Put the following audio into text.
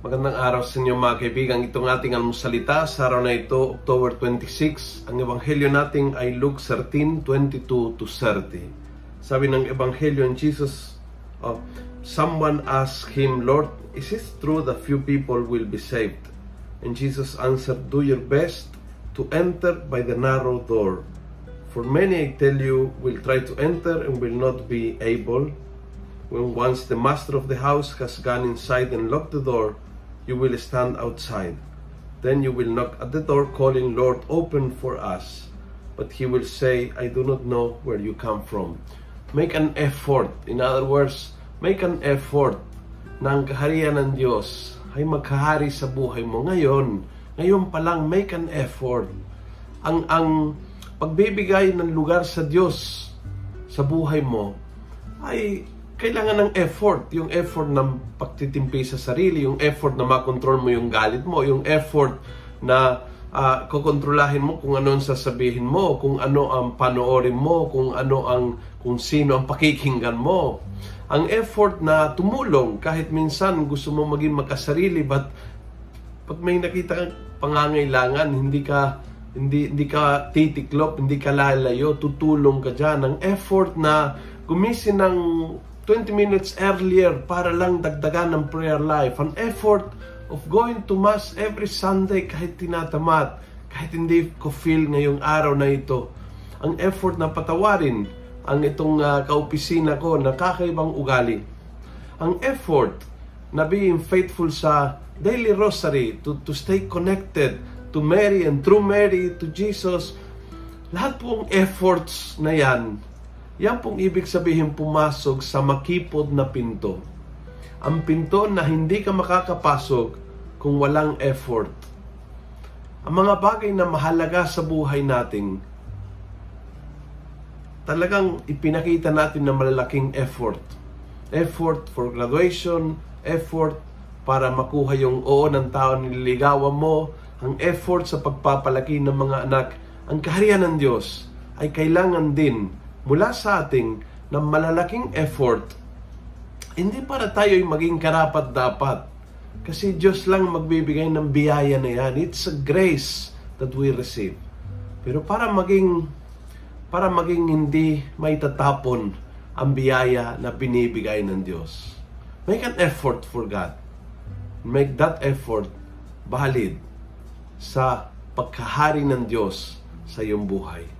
araw sa inyo mga kaibigan. Itong ating almusalita sa araw na ito, October 26. Ang ebanghelyo natin ay Luke 13, 22 to 30. Sabi ng ebanghelyo in Jesus, uh, someone asked him, Lord, is it true that few people will be saved? And Jesus answered, do your best to enter by the narrow door. For many, I tell you, will try to enter and will not be able. When once the master of the house has gone inside and locked the door, you will stand outside. Then you will knock at the door, calling, Lord, open for us. But he will say, I do not know where you come from. Make an effort. In other words, make an effort na kaharian ng Diyos ay magkahari sa buhay mo ngayon. Ngayon pa lang, make an effort. Ang, ang pagbibigay ng lugar sa Diyos sa buhay mo ay kailangan ng effort. Yung effort ng pagtitimpi sa sarili, yung effort na makontrol mo yung galit mo, yung effort na uh, kokontrolahin mo kung ano ang sasabihin mo, kung ano ang panoorin mo, kung ano ang kung sino ang pakikinggan mo. Ang effort na tumulong kahit minsan gusto mo maging makasarili but pag may nakita kang pangangailangan, hindi ka hindi hindi ka titiklop, hindi ka lalayo, tutulong ka diyan. Ang effort na gumising ng 20 minutes earlier para lang dagdagan ng prayer life. An effort of going to Mass every Sunday kahit tinatamad, kahit hindi ko feel ngayong araw na ito. Ang effort na patawarin ang itong uh, kaopisina ko na kakaibang ugali. Ang effort na being faithful sa daily rosary, to, to stay connected to Mary and through Mary to Jesus, lahat pong efforts na yan yan pong ibig sabihin pumasok sa makipod na pinto. Ang pinto na hindi ka makakapasok kung walang effort. Ang mga bagay na mahalaga sa buhay natin, talagang ipinakita natin na malalaking effort. Effort for graduation, effort para makuha yung oo ng tao nililigawan mo, ang effort sa pagpapalaki ng mga anak. Ang kaharian ng Diyos ay kailangan din mula sa ating ng malalaking effort, hindi para tayo'y maging karapat dapat. Kasi Diyos lang magbibigay ng biyaya na yan. It's a grace that we receive. Pero para maging para maging hindi may tatapon ang biyaya na binibigay ng Diyos. Make an effort for God. Make that effort valid sa pagkahari ng Diyos sa iyong buhay.